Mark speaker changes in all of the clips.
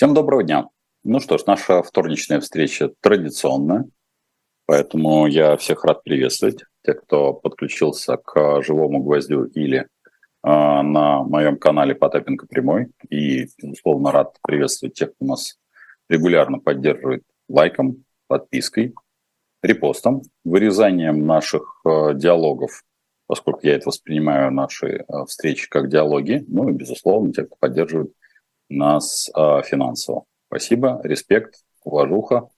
Speaker 1: Всем доброго дня. Ну что ж, наша вторничная встреча традиционная, поэтому я всех рад приветствовать. Те, кто подключился к живому гвоздю или э, на моем канале Потапенко Прямой. И, безусловно, рад приветствовать тех, кто нас регулярно поддерживает лайком, подпиской, репостом, вырезанием наших э, диалогов, поскольку я это воспринимаю наши э, встречи как диалоги, ну и, безусловно, те, кто поддерживает нас э, финансово. Спасибо, респект, уважуха.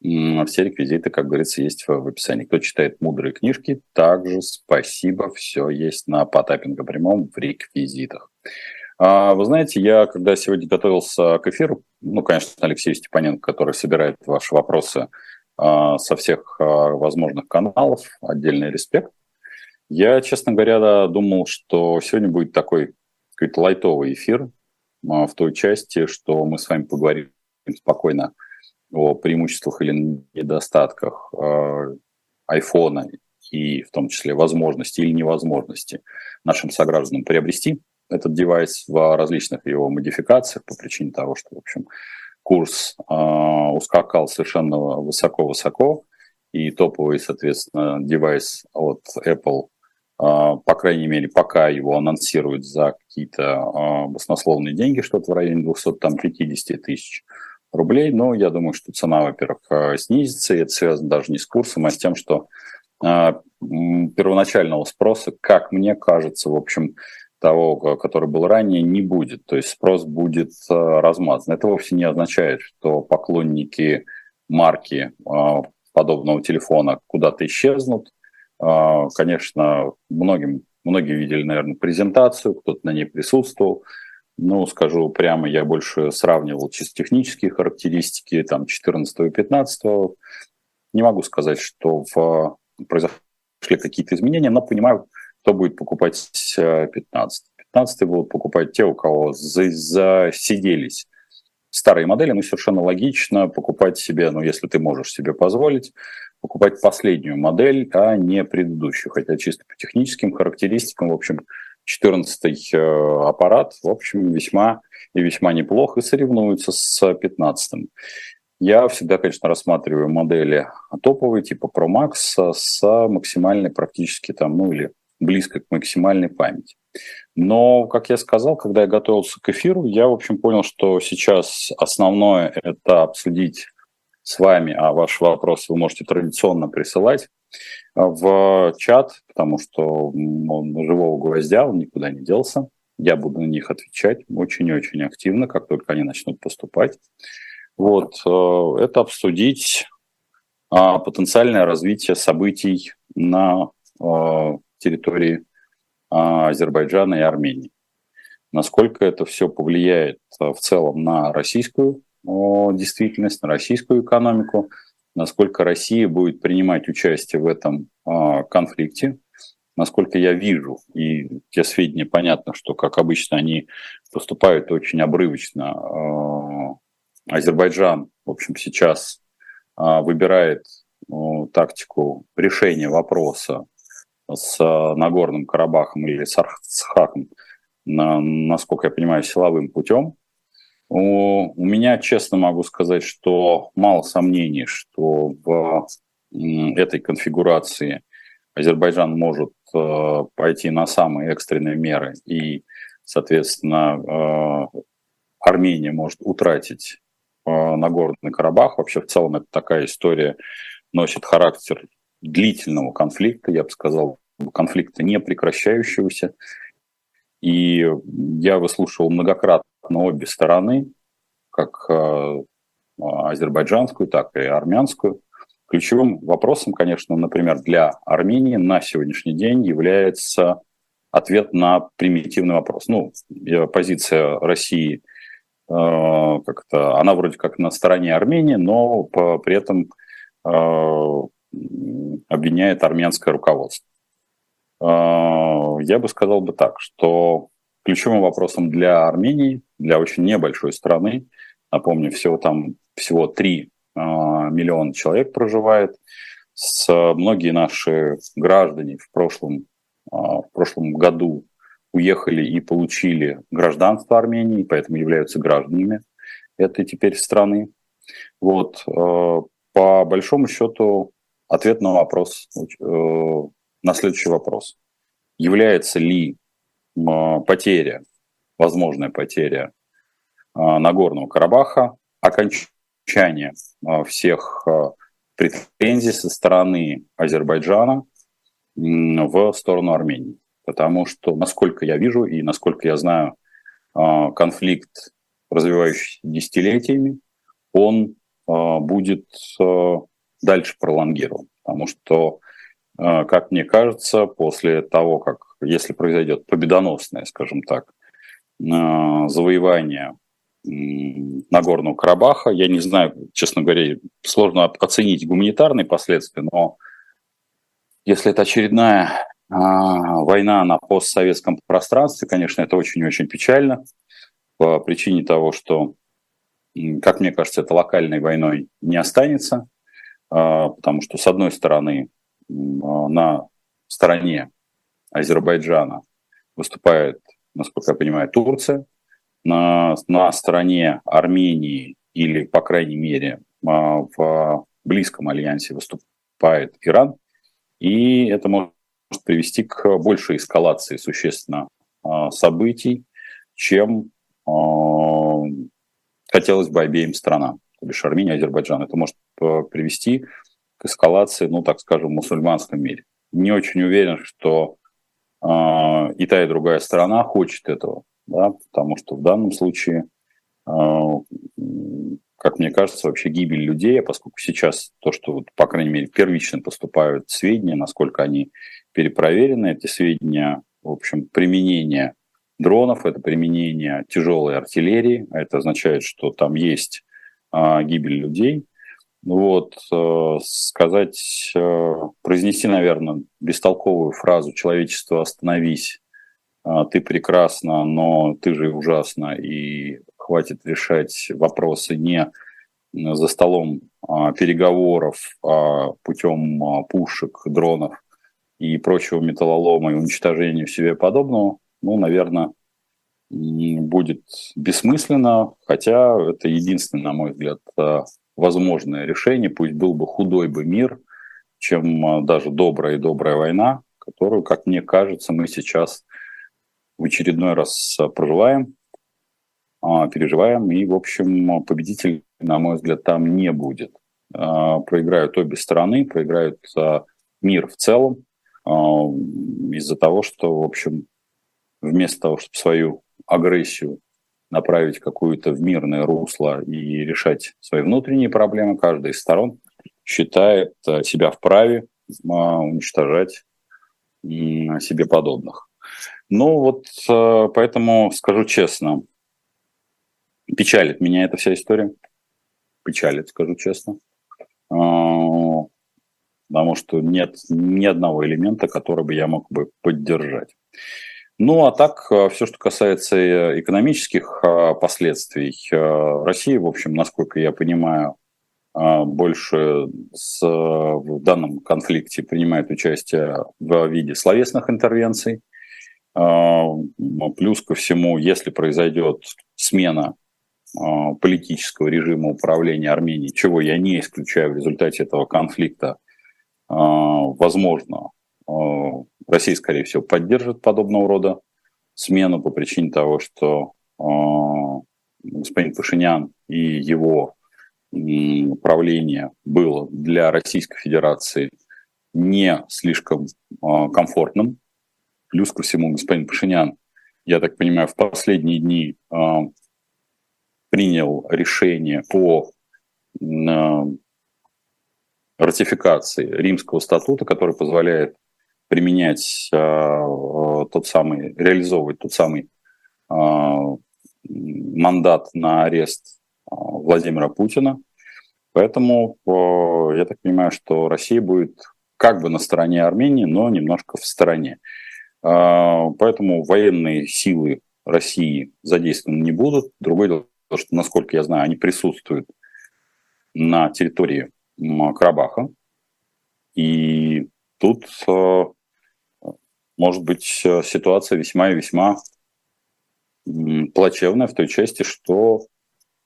Speaker 1: Все реквизиты, как говорится, есть в описании. Кто читает мудрые книжки, также спасибо, все есть на Потапенко прямом в реквизитах. А, вы знаете, я когда сегодня готовился к эфиру, ну, конечно, Алексей Степаненко, который собирает ваши вопросы а, со всех возможных каналов, отдельный респект. Я, честно говоря, думал, что сегодня будет такой какой-то лайтовый эфир в той части, что мы с вами поговорим спокойно о преимуществах или недостатках айфона и в том числе возможности или невозможности нашим согражданам приобрести этот девайс в различных его модификациях по причине того, что, в общем, курс э, ускакал совершенно высоко-высоко, и топовый, соответственно, девайс от Apple, по крайней мере, пока его анонсируют за какие-то э, баснословные деньги, что-то в районе 250 тысяч рублей, но я думаю, что цена, во-первых, снизится, и это связано даже не с курсом, а с тем, что первоначального спроса, как мне кажется, в общем, того, который был ранее, не будет. То есть спрос будет размазан. Это вовсе не означает, что поклонники марки подобного телефона куда-то исчезнут. Э, конечно, многим, многие видели, наверное, презентацию, кто-то на ней присутствовал. Ну, скажу прямо, я больше сравнивал чисто технические характеристики, там, 14 и 15 Не могу сказать, что в, произошли какие-то изменения, но понимаю, кто будет покупать 15. 15 будут покупать те, у кого засиделись старые модели, ну, совершенно логично покупать себе, ну, если ты можешь себе позволить, покупать последнюю модель, а не предыдущую. Хотя чисто по техническим характеристикам, в общем, 14 э, аппарат, в общем, весьма и весьма неплох и соревнуется с 15 Я всегда, конечно, рассматриваю модели топовые, типа Pro Max, с максимальной практически там, ну или близко к максимальной памяти. Но, как я сказал, когда я готовился к эфиру, я, в общем, понял, что сейчас основное – это обсудить с вами, а ваши вопросы вы можете традиционно присылать в чат, потому что он живого гвоздя, он никуда не делся. Я буду на них отвечать очень-очень активно, как только они начнут поступать. Вот, э, это обсудить а, потенциальное развитие событий на э, территории а, Азербайджана и Армении. Насколько это все повлияет а, в целом на российскую действительность, на российскую экономику, насколько Россия будет принимать участие в этом а, конфликте, насколько я вижу, и те сведения понятно, что, как обычно, они поступают очень обрывочно. Азербайджан, в общем, сейчас выбирает тактику решения вопроса с Нагорным Карабахом или с Арцхаком, на, насколько я понимаю, силовым путем. У, меня, честно могу сказать, что мало сомнений, что в этой конфигурации Азербайджан может э, пойти на самые экстренные меры и, соответственно, э, Армения может утратить э, Нагорный Карабах. Вообще, в целом, это такая история носит характер длительного конфликта, я бы сказал, конфликта не прекращающегося. И я выслушивал многократно обе стороны, как э, азербайджанскую, так и армянскую. Ключевым вопросом, конечно, например, для Армении на сегодняшний день является ответ на примитивный вопрос. Ну, позиция России э, как-то, она вроде как на стороне Армении, но при этом э, обвиняет армянское руководство. А, я бы сказал бы так, что ключевым вопросом для Армении, для очень небольшой страны, напомню, всего там всего 3 а, миллиона человек проживает, с, многие наши граждане в прошлом, а, в прошлом году уехали и получили гражданство Армении, поэтому являются гражданами этой теперь страны. Вот. По большому счету, ответ на вопрос, на следующий вопрос. Является ли потеря, возможная потеря Нагорного Карабаха окончание всех претензий со стороны Азербайджана в сторону Армении. Потому что, насколько я вижу и насколько я знаю, а, конфликт, развивающийся десятилетиями, он а, будет а, дальше пролонгирован. Потому что, как мне кажется, после того, как, если произойдет победоносное, скажем так, завоевание Нагорного Карабаха. Я не знаю, честно говоря, сложно оценить гуманитарные последствия, но если это очередная а, война на постсоветском пространстве, конечно, это очень-очень печально по причине того, что, как мне кажется, это локальной войной не останется, а, потому что, с одной стороны, а, на стороне Азербайджана выступает, насколько я понимаю, Турция, на, на стороне Армении или, по крайней мере, в близком альянсе выступает Иран, и это может привести к большей эскалации существенно а, событий, чем а, хотелось бы обеим странам, то бишь Армения и Азербайджан. Это может а, привести к эскалации, ну, так скажем, в мусульманском мире. Не очень уверен, что и та, и другая сторона хочет этого, да, потому что в данном случае как мне кажется, вообще гибель людей, а поскольку сейчас то, что, вот, по крайней мере, первично поступают сведения, насколько они перепроверены, эти сведения, в общем, применение дронов, это применение тяжелой артиллерии, а это означает, что там есть а, гибель людей. Вот, э, сказать, э, произнести, наверное, бестолковую фразу «человечество, остановись», а, ты прекрасна, но ты же ужасно, и хватит решать вопросы не за столом а, переговоров а путем а, пушек, дронов и прочего металлолома и уничтожения в себе подобного, ну, наверное, будет бессмысленно, хотя это единственное, на мой взгляд, возможное решение, пусть был бы худой бы мир, чем даже добрая и добрая война, которую, как мне кажется, мы сейчас в очередной раз проживаем. А, переживаем, и, в общем, победитель, на мой взгляд, там не будет. А, проиграют обе стороны, проиграют а, мир в целом из-за того, что, в общем, вместо того, чтобы свою агрессию направить какую-то в мирное русло и решать свои внутренние проблемы, каждая из сторон считает себя вправе уничтожать себе подобных. Ну вот поэтому скажу честно, Печалит меня эта вся история. Печалит, скажу честно. А, потому что нет ни одного элемента, который бы я мог бы поддержать. Ну, а так, а, все, что касается э, экономических а, последствий, Россия, в общем, насколько я понимаю, больше с, в данном конфликте принимает участие в виде словесных интервенций. Плюс ко всему, если произойдет смена политического режима управления Арменией, чего я не исключаю в результате этого конфликта, возможно, Россия, скорее всего, поддержит подобного рода смену по причине того, что господин Пашинян и его правление было для Российской Федерации не слишком комфортным. Плюс ко всему, господин Пашинян, я так понимаю, в последние дни принял решение о ратификации Римского статута, который позволяет применять а, тот самый, реализовывать тот самый а, мандат на арест а, Владимира Путина. Поэтому я так понимаю, что Россия будет как бы на стороне Армении, но немножко в стороне. Поэтому военные силы России задействованы не будут. Другой Потому что, насколько я знаю, они присутствуют на территории Карабаха. И тут э, может быть э, ситуация весьма и весьма плачевная в той части, что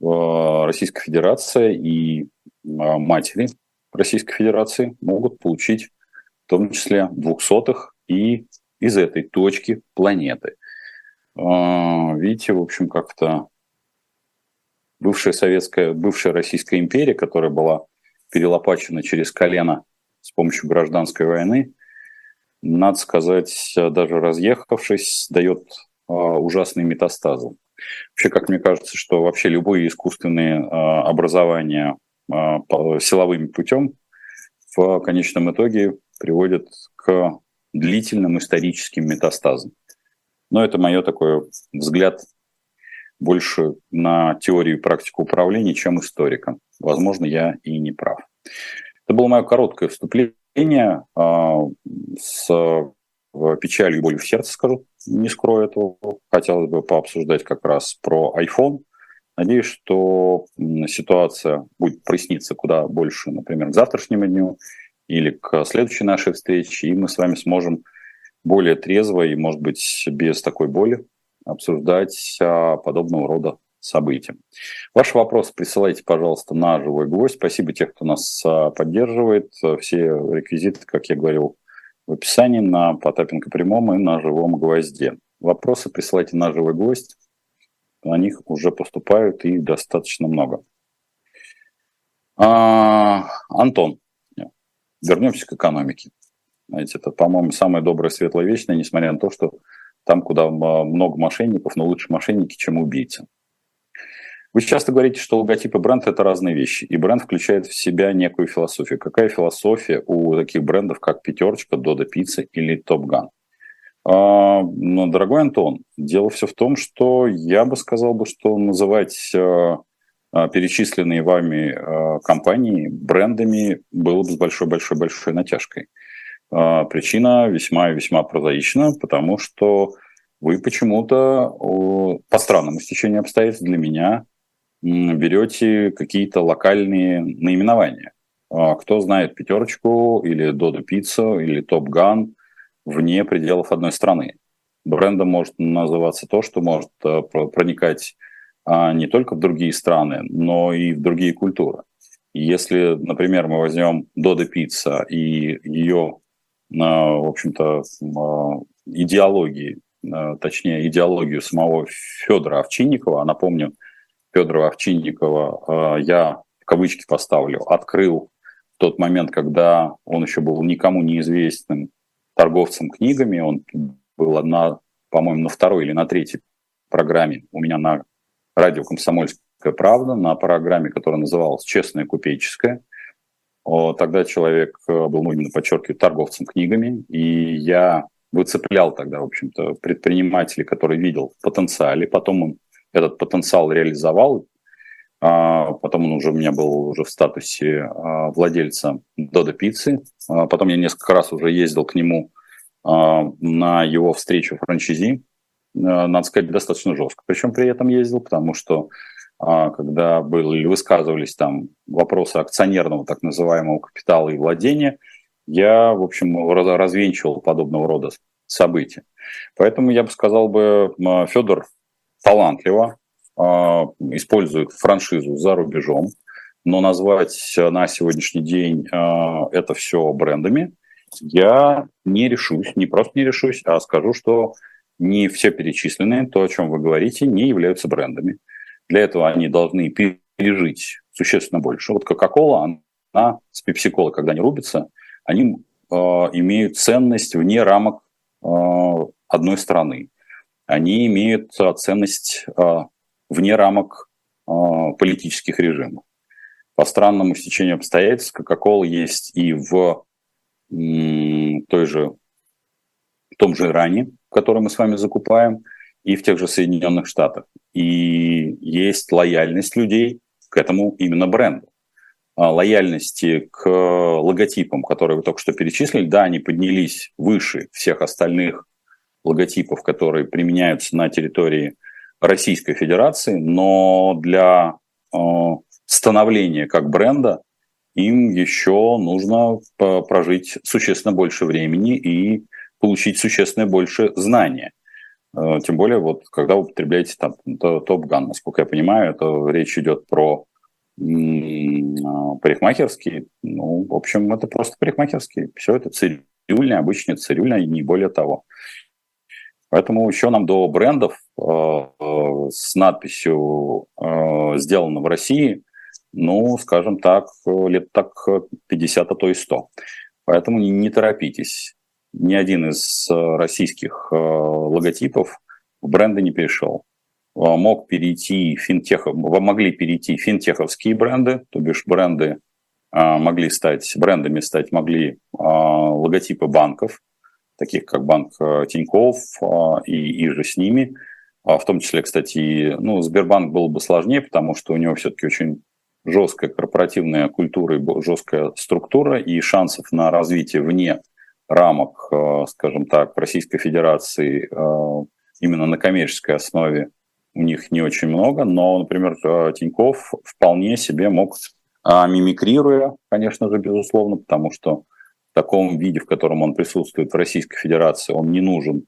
Speaker 1: Российская Федерация и матери Российской Федерации могут получить в том числе двухсотых и из этой точки планеты. Видите, в общем, как-то бывшая советская, бывшая Российская империя, которая была перелопачена через колено с помощью гражданской войны, надо сказать, даже разъехавшись, дает ужасные метастазы. Вообще, как мне кажется, что вообще любые искусственные образования силовым путем в конечном итоге приводят к длительным историческим метастазам. Но это мое такой взгляд больше на теорию и практику управления, чем историка. Возможно, я и не прав. Это было мое короткое вступление а, с печалью и болью в сердце, скажу, не скрою этого. Хотелось бы пообсуждать как раз про iPhone. Надеюсь, что ситуация будет проясниться куда больше, например, к завтрашнему дню или к следующей нашей встрече, и мы с вами сможем более трезво и, может быть, без такой боли обсуждать а, подобного рода события. Ваши вопросы присылайте, пожалуйста, на живой гвоздь. Спасибо тех, кто нас а, поддерживает. Все реквизиты, как я говорил, в описании на Потапенко прямом и на живом гвозде. Вопросы присылайте на живой гвоздь. На них уже поступают и достаточно много. А, Антон, вернемся к экономике. Знаете, это, по-моему, самое доброе, светлое, вечное, несмотря на то, что там, куда много мошенников, но лучше мошенники, чем убийцы. Вы часто говорите, что логотип и бренд – это разные вещи, и бренд включает в себя некую философию. Какая философия у таких брендов, как «Пятерочка», «Дода Пицца» или «Топган»? А, но, дорогой Антон, дело все в том, что я бы сказал, бы, что называть а, а, перечисленные вами а, компании брендами было бы с большой-большой-большой натяжкой. А, причина весьма и весьма прозаична, потому что вы почему-то по странному стечению обстоятельств для меня берете какие-то локальные наименования. Кто знает пятерочку или Додо Пиццу или Топ Ган вне пределов одной страны. Брендом может называться то, что может проникать а не только в другие страны, но и в другие культуры. Если, например, мы возьмем Додо Пицца и ее, а, в общем-то, а, идеологии, а, точнее, идеологию самого Федора Овчинникова, а напомню, Федора Овчинникова я в кавычки поставлю, открыл в тот момент, когда он еще был никому неизвестным торговцем книгами, он был одна, по-моему, на второй или на третьей программе у меня на радио «Комсомольская правда» на программе, которая называлась «Честная купеческая». Тогда человек э, был, ну, именно подчеркиваю, торговцем книгами, и я выцеплял тогда, в общем-то, предпринимателей, который видел в потенциале, потом он этот потенциал реализовал, а потом он уже у меня был уже в статусе а, владельца Додо Пиццы, а потом я несколько раз уже ездил к нему на его встречу франчизи, Э, надо сказать, достаточно жестко. Причем при этом ездил, потому что когда были, высказывались там вопросы акционерного так называемого капитала и владения, я, в общем, развенчивал подобного рода события. Поэтому я бы сказал бы, Федор талантливо а, использует франшизу за рубежом, но назвать на сегодняшний день а, это все брендами я не решусь, не просто не решусь, а скажу, что не все перечисленные, то, о чем вы говорите, не являются брендами. Для этого они должны пережить существенно больше. Вот Coca-Cola, она с Pepsi-Cola, когда они рубятся, они э, имеют ценность вне рамок э, одной страны. Они имеют э, ценность э, вне рамок э, политических режимов. По странному стечению обстоятельств Coca-Cola есть и в той же, в том же Иране, который мы с вами закупаем, и в тех же Соединенных Штатах. И есть лояльность людей к этому именно бренду. А лояльности к логотипам, которые вы только что перечислили, да, они поднялись выше всех остальных логотипов, которые применяются на территории Российской Федерации, но для э, становления как бренда им еще нужно прожить существенно больше времени и получить существенно больше знания. Э, тем более, вот когда вы употребляете там топ-ган, насколько я понимаю, это речь идет про а, парикмахерский. Ну, в общем, это просто парикмахерский. Все это цирюльня, обычная цирюльня, и не более того. Поэтому еще нам до брендов э, э, с надписью э, «Сделано в России», ну, скажем так, лет так 50, а то и 100. Поэтому не, не торопитесь. Ни один из российских логотипов в бренды не перешел. Мог перейти финтех, могли перейти финтеховские бренды, то бишь бренды могли стать, брендами стать могли логотипы банков – таких как банк э, Тиньков а, и, и же с ними. А в том числе, кстати, ну, Сбербанк был бы сложнее, потому что у него все-таки очень жесткая корпоративная культура и жесткая структура, и шансов на развитие вне рамок, э, скажем так, Российской Федерации э, именно на коммерческой основе у них не очень много, но, например, Тиньков вполне себе мог, а, мимикрируя, конечно же, безусловно, потому что в таком виде, в котором он присутствует в Российской Федерации, он не нужен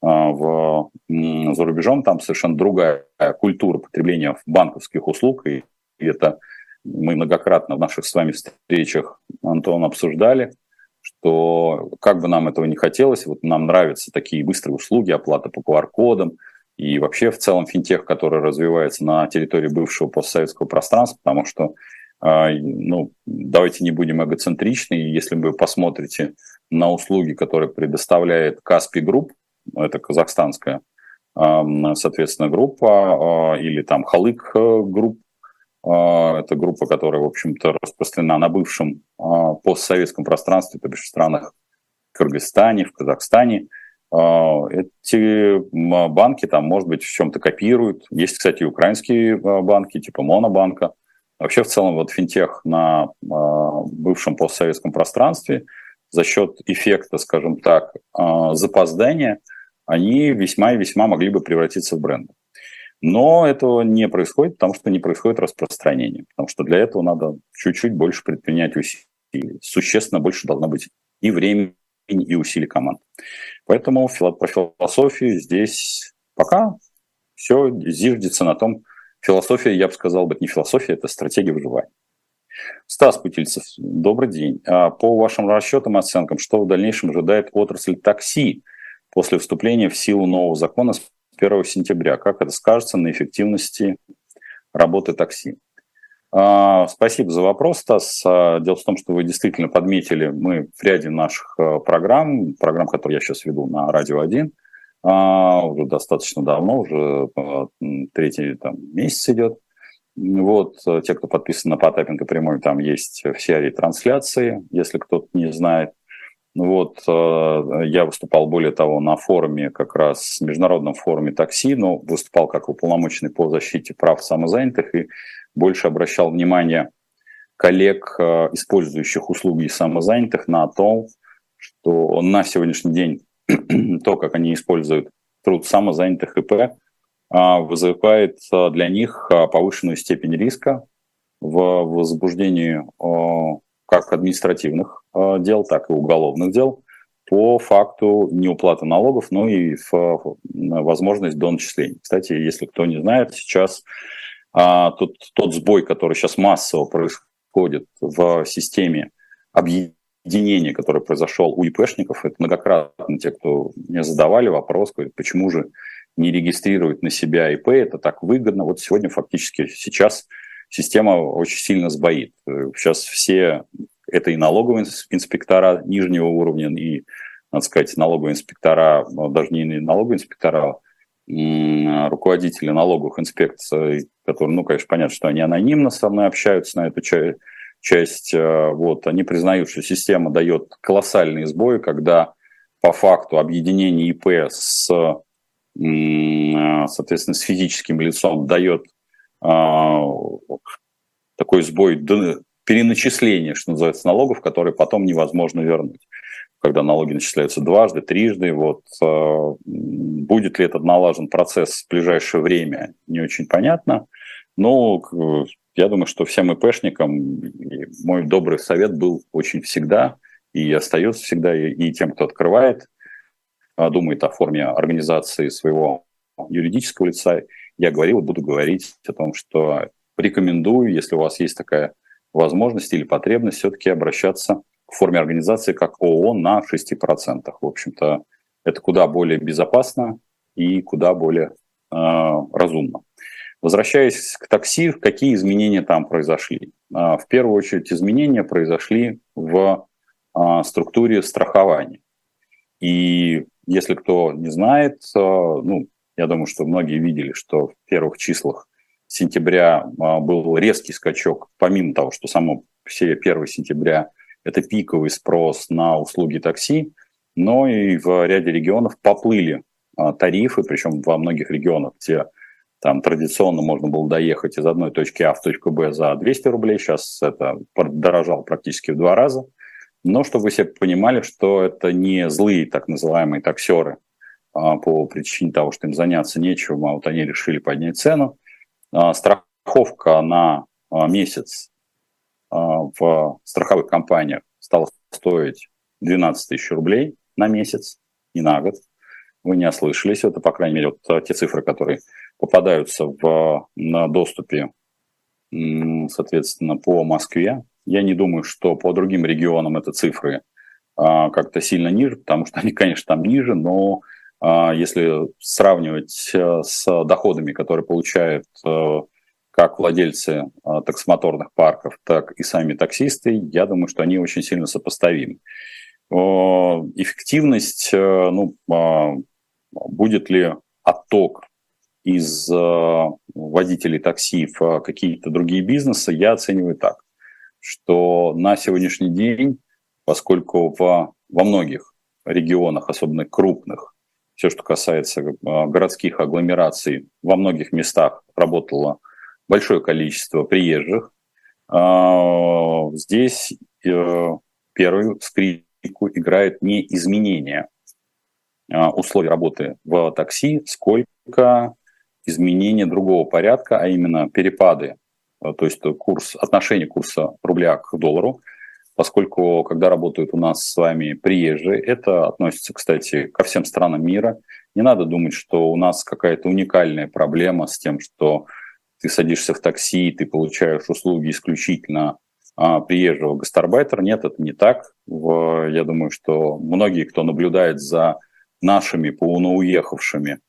Speaker 1: а, в, за рубежом. Там совершенно другая культура потребления банковских услуг, и это мы многократно в наших с вами встречах, Антон, обсуждали, что как бы нам этого не хотелось, вот нам нравятся такие быстрые услуги, оплата по QR-кодам, и вообще в целом финтех, который развивается на территории бывшего постсоветского пространства, потому что ну, давайте не будем эгоцентричны. Если вы посмотрите на услуги, которые предоставляет Kaspi Group, это казахстанская, соответственно, группа, а, или там Halyk э, Group, а, это группа, которая, в общем-то, распространена на бывшем постсоветском пространстве, то бишь в странах Кыргызстане, в Казахстане. Эти банки там, может быть, в чем-то копируют. Есть, кстати, украинские банки, типа Монобанка – Вообще, в целом, вот финтех на э, бывшем постсоветском пространстве за счет эффекта, скажем так, э, запоздания, они весьма и весьма могли бы превратиться в бренды. Но этого не происходит, потому что не происходит распространение. Потому что для этого надо чуть-чуть больше предпринять усилий. Существенно больше должно быть и времени, и усилий команд. Поэтому по философии здесь пока все зиждется на том, Философия, я бы сказал, быть не философия, это стратегия выживания. Стас Путильцев, добрый день. А по вашим расчетам и оценкам, что в дальнейшем ожидает отрасль такси после вступления в силу нового закона с 1 сентября? Как это скажется на эффективности работы такси? А, спасибо за вопрос, Стас. А, дело в том, что вы действительно подметили, мы в ряде наших программ, программ, которые я сейчас веду на Радио 1, а, уже достаточно давно, уже а, третий там, месяц идет. Вот, э, те, кто подписан на Потапенко прямой, там есть все ретрансляции, если кто-то не знает. Вот, э, я выступал, более того, на форуме, как раз международном форуме такси, но выступал как уполномоченный по защите прав самозанятых и больше обращал внимание коллег, э, использующих услуги самозанятых, на то, что на сегодняшний день то, как они используют труд самозанятых ИП, а, вызывает а, для них а, повышенную степень риска в возбуждении как административных дел, так и уголовных дел по факту неуплаты налогов, ну и в возможность до. Кстати, если кто не знает, сейчас тот, тот сбой, который сейчас массово происходит в системе объединения объединение, которое произошло у ИПшников, это многократно те, кто мне задавали вопрос, говорят, почему же не регистрируют на себя ИП, это так выгодно. Вот сегодня фактически сейчас система очень сильно сбоит. Сейчас все, это и налоговые инспектора нижнего уровня, и, надо сказать, налоговые инспектора, даже не налоговые инспектора, руководители налоговых инспекций, которые, ну, конечно, понятно, что они анонимно со мной общаются на эту часть, часть, э, вот, они признают, что система дает колоссальные сбои, когда по факту объединение ИП с, э, соответственно, с физическим лицом дает э, такой сбой переначисления, что называется, налогов, которые потом невозможно вернуть. Когда налоги начисляются дважды, трижды, вот будет ли этот налажен процесс в ближайшее время, не очень понятно. Но я думаю, что всем ИПшникам мой добрый совет был очень всегда и остается всегда, и, тем, кто открывает думает о форме организации своего юридического лица, я говорил, буду говорить о том, что рекомендую, если у вас есть такая возможность или потребность, все-таки обращаться к форме организации как ООО на 6%. В общем-то, это куда более безопасно и куда более э, разумно. Возвращаясь к такси, какие изменения там произошли? Э, в первую очередь изменения произошли в э, структуре страхования. И если кто не знает, ну, я думаю, что многие видели, что в первых числах сентября а, был резкий скачок, помимо того, что само все 1 сентября это пиковый спрос на услуги такси, но и в ряде регионов поплыли а, тарифы, причем во многих регионах, где там традиционно можно было доехать из одной точки А в точку Б за 200 рублей, сейчас это подорожало практически в два раза. Но чтобы вы себе понимали, что это не злые так называемые таксеры, а, по причине того, что им заняться нечем, а вот они решили поднять цену. А, страховка на а, месяц в страховых компаниях стала стоить 12 тысяч рублей на месяц и на год. Вы не ослышались, это, по крайней мере, вот те цифры, которые попадаются в, на доступе, соответственно, по Москве. Я не думаю, что по другим регионам это цифры как-то сильно ниже, потому что они, конечно, там ниже, но а если сравнивать э, с доходами, которые получают э, как владельцы э, таксомоторных парков, так и сами таксисты, я думаю, что они очень сильно сопоставимы. Эффективность, ну, а, будет ли отток из водителей такси в какие-то другие бизнесы, я оцениваю так, что на сегодняшний день, поскольку в, во многих регионах, особенно крупных, все, что касается а, городских агломераций, во многих местах работало большое количество приезжих. А, здесь э, первую скрипку играет не изменение а, условий работы в такси, сколько изменение другого порядка, а именно перепады, то есть курс, отношение курса рубля к доллару – поскольку когда работают у нас с вами приезжие, это относится, кстати, ко всем странам мира. Не надо думать, что у нас какая-то уникальная проблема с тем, что ты садишься в такси, ты получаешь услуги исключительно а, приезжего гастарбайтера. Нет, это не так. Я думаю, что многие, кто наблюдает за нашими полуноуехавшими,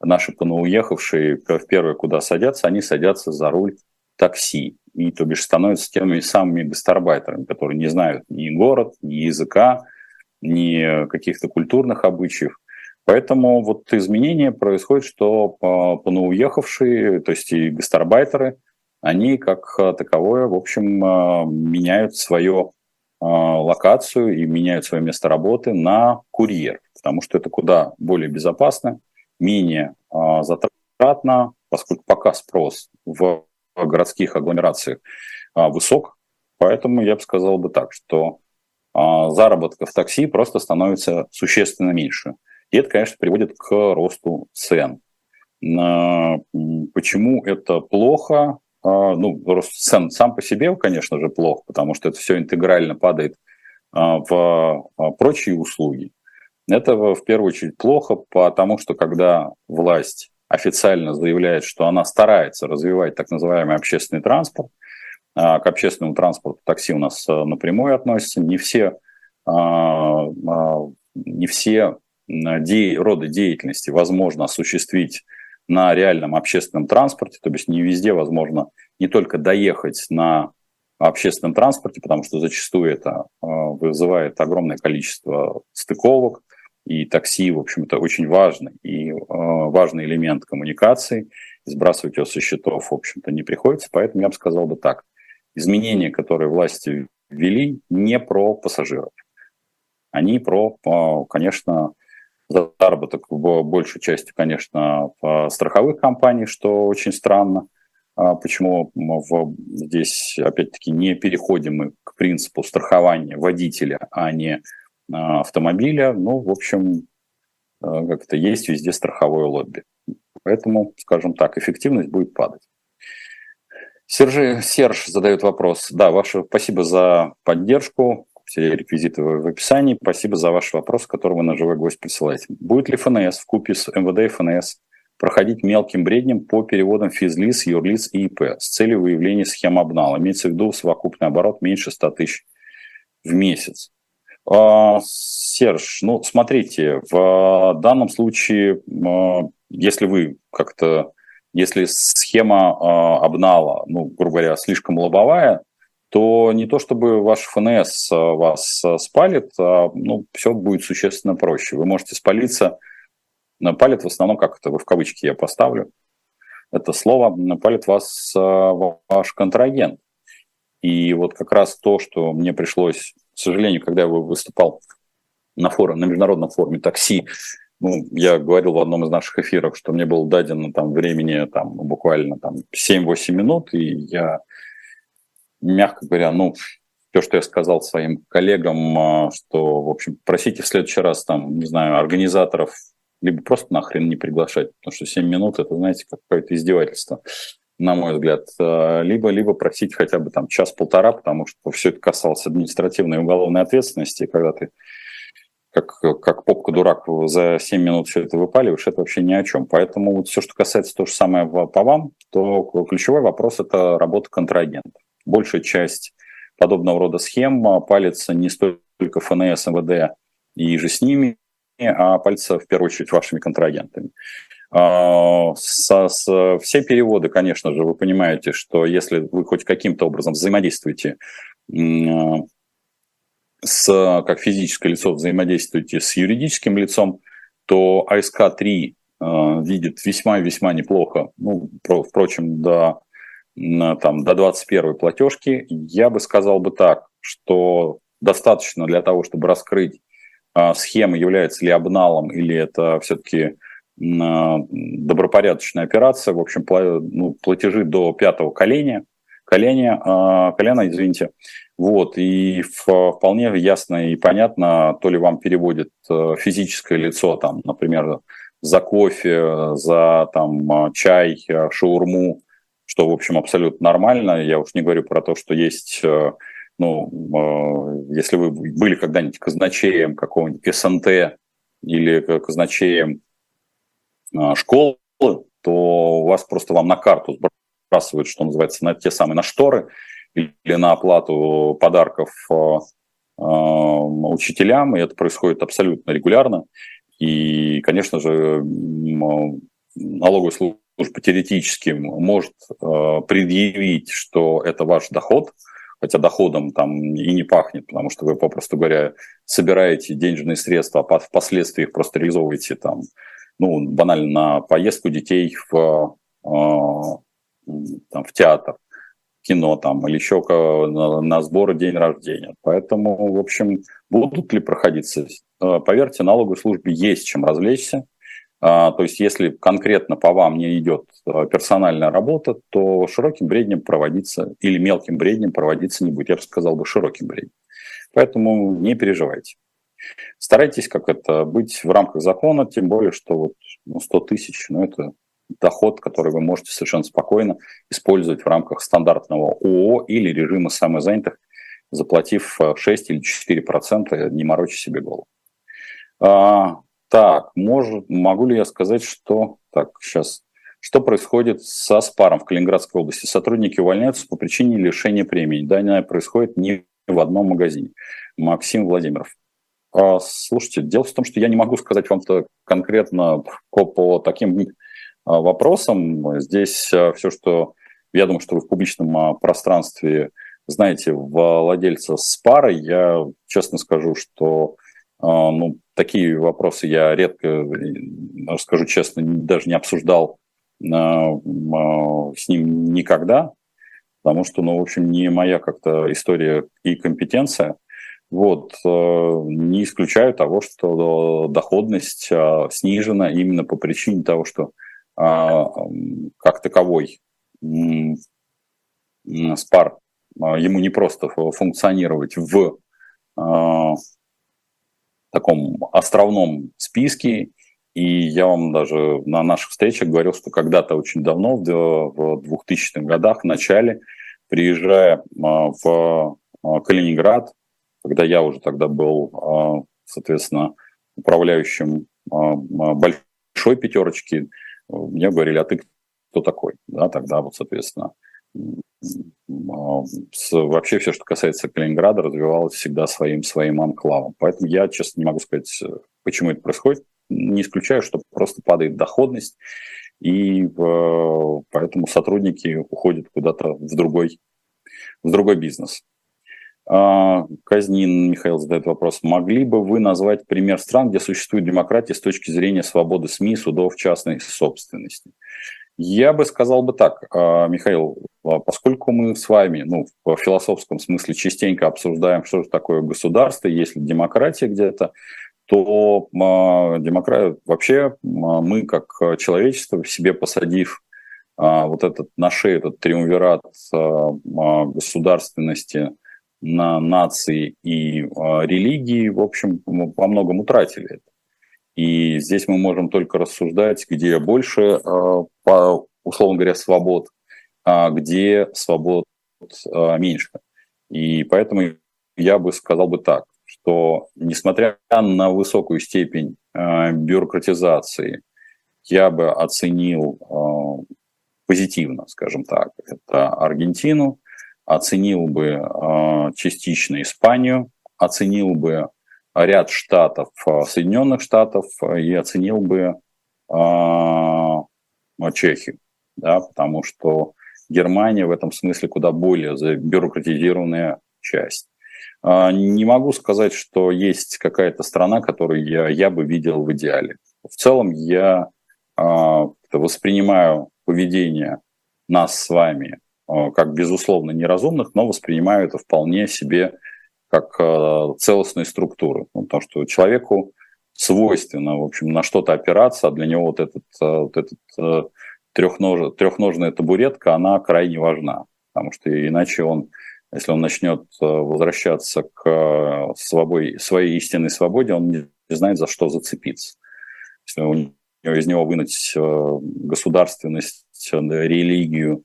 Speaker 1: наши полуноуехавшие в первое, куда садятся, они садятся за руль такси и то бишь становятся теми самыми гастарбайтерами, которые не знают ни город, ни языка, ни каких-то культурных обычаев. Поэтому вот изменение происходит, что поноуехавшие, то есть и гастарбайтеры, они как таковое, в общем, а, меняют свою а, локацию и меняют свое место работы на курьер, потому что это куда более безопасно, менее а, затратно, поскольку пока спрос в городских агломерациях а, высок. Поэтому я бы сказал бы так, что а, заработка в такси просто становится существенно меньше. И это, конечно, приводит к росту цен. Почему это плохо? Ну, рост цен сам по себе, конечно же, плохо, потому что это все интегрально падает в прочие услуги. Это в первую очередь плохо, потому что когда власть официально заявляет, что она старается развивать так называемый общественный транспорт. А, к общественному транспорту такси у нас э, напрямую относятся. Не все, а, а, не все роды деятельности возможно осуществить на реальном общественном транспорте, то есть не везде возможно не только доехать на общественном транспорте, потому что зачастую это вызывает огромное количество стыковок, и такси, в общем, это очень важный и э, важный элемент коммуникации. Сбрасывать его со счетов, в общем-то, не приходится. Поэтому я бы сказал бы так. Изменения, которые власти ввели, не про пассажиров. Они про, э, конечно, заработок в большей части, конечно, страховых компаний, что очень странно. А почему в, здесь, опять-таки, не переходим мы к принципу страхования водителя, а не автомобиля. Ну, в общем, а, как-то есть везде страховое лобби. Поэтому, скажем так, эффективность будет падать. Сержи, Серж задает вопрос. Да, ваше спасибо за поддержку. все реквизиты в описании. Спасибо за ваш вопрос, который вы на живой гость присылаете. Будет ли ФНС в купе с МВД и ФНС проходить мелким бреднем по переводам физлиц, юрлиц и ИП с целью выявления схем обнала? Имеется в виду совокупный оборот меньше 100 тысяч в месяц. А, Серж, ну, смотрите, в данном случае, а, если вы как-то, если схема а, обнала, ну, грубо говоря, слишком лобовая, то не то чтобы ваш ФНС вас спалит, а, ну, все будет существенно проще. Вы можете спалиться, палит в основном, как это, в кавычки я поставлю, это слово, палит вас ваш контрагент. И вот как раз то, что мне пришлось к сожалению, когда я выступал на форуме, на международном форуме такси, ну, я говорил в одном из наших эфиров, что мне было дадено там времени там, буквально там 7-8 минут, и я, мягко говоря, ну, то, что я сказал своим коллегам, а, что, в общем, просите в следующий раз там, не знаю, организаторов либо просто нахрен не приглашать, потому что 7 минут, это, знаете, какое-то издевательство на мой взгляд, э, либо, либо просить хотя бы там час-полтора, потому что все это касалось административной и уголовной ответственности, когда ты как, как попка-дурак за 7 минут все это выпаливаешь, это вообще ни о чем. Поэтому вот все, что касается то же самое по вам, то ключевой вопрос – это работа контрагента. Большая часть подобного рода схем а, палится не столько ФНС, МВД и же с ними, а пальца в первую очередь вашими контрагентами. А, со, с, все переводы, конечно же, вы понимаете, что если вы хоть каким-то образом взаимодействуете с, как физическое лицо взаимодействуете с юридическим лицом, то АСК-3 э, видит весьма-весьма неплохо, ну, про, впрочем, до, там, до 21 платежки. Я бы сказал бы так, что достаточно для того, чтобы раскрыть э, схему, является ли обналом или это все-таки добропорядочная операция, в общем, ну, платежи до пятого коления, коления, а, колена, извините, вот, и вполне ясно и понятно, то ли вам переводит э, физическое лицо, там, например, за кофе, за там, чай, э, шаурму, что, в общем, абсолютно нормально. Я уж не говорю про то, что есть, э, ну, если вы были когда-нибудь казначеем какого-нибудь СНТ или казначеем а, школы, то вас просто вам на карту сбрасывают, что называется, на те самые на шторы или на оплату подарков а, а, учителям, и это происходит абсолютно регулярно. И, конечно же, налоговая служба теоретически может предъявить, что это ваш доход, хотя доходом там и не пахнет, потому что вы, попросту говоря, собираете денежные средства, а впоследствии их просто реализовываете там ну, банально на поездку детей в, а, там, в театр, кино там, или еще на, на сборы день рождения. Поэтому, в общем, будут ли проходиться? А, поверьте, налоговой службе есть чем развлечься. А, то есть, если конкретно по вам не идет персональная работа, то широким бреднем проводиться или мелким бреднем проводиться не будет. Я бы сказал бы широким бреднем. Поэтому не переживайте. Старайтесь как это быть в рамках закона, тем более, что вот ну, 100 тысяч, ну, это доход, который вы можете совершенно спокойно использовать в рамках стандартного ООО или режима самозанятых, заплатив 6 э, или 4 процента, не морочи себе голову. А, так, может, могу ли я сказать, что... Так, сейчас. Что происходит со СПАРом в Калининградской области? Сотрудники увольняются по причине лишения премии. Да, происходит не в одном магазине. Максим Владимиров. А, слушайте, дело в том, что я не могу сказать вам-то конкретно по, по таким а, вопросам. Здесь а, все, что я думаю, что вы в публичном пространстве знаете владельца Спары, я честно скажу, что ну, такие вопросы я редко, скажу честно, даже не обсуждал с ним никогда, потому что, ну, в общем, не моя как-то история и компетенция. Вот, э, не исключаю того, что доходность э, снижена именно по причине того, что а, как таковой спар а, ему не просто функционировать в а, таком островном списке. И я вам даже на наших встречах говорил, что когда-то очень давно, в 2000-х годах, в начале, приезжая в Калининград, когда я уже тогда был, соответственно, управляющим большой пятерочки, мне говорили, а ты кто такой? Да, тогда вот, соответственно, вообще все, что касается Калининграда, развивалось всегда своим, своим анклавом. Поэтому я, честно, не могу сказать, почему это происходит. Не исключаю, что просто падает доходность, и поэтому сотрудники уходят куда-то в другой, в другой бизнес. А, Казнин Михаил задает вопрос. Могли бы вы назвать пример стран, где существует демократия с точки зрения свободы СМИ, судов, частной собственности? Я бы сказал бы так, а, Михаил, а, поскольку мы с вами, ну, в философском смысле частенько обсуждаем, что же такое государство, есть ли демократия где-то, то демократия, вообще мы как человечество, себе посадив вот этот на шею этот триумвират государственности, на нации и религии, в общем, мы по многому утратили это. И здесь мы можем только рассуждать, где больше, по, условно говоря, свобод, а где свобод э, меньше. И поэтому я бы сказал бы так, что несмотря на высокую степень бюрократизации, я бы оценил позитивно, скажем так, это Аргентину, оценил бы частично Испанию, оценил бы ряд штатов э, Соединенных Штатов и оценил бы э, Чехию, да, потому что Германия в этом смысле куда более бюрократизированная часть. Не могу сказать, что есть какая-то страна, которую я, я бы видел в идеале. В целом я воспринимаю поведение нас с вами как, безусловно, неразумных, но воспринимаю это вполне себе как э, целостной структуры. Ну, потому что человеку свойственно, в общем, на что-то опираться, а для него вот этот, э, вот этот э, трехнож, трехножная табуретка, она крайне важна. Потому что иначе он, если он начнет возвращаться к свобой, своей истинной свободе, он не знает, за что зацепиться. Если у из него вынуть государственность, религию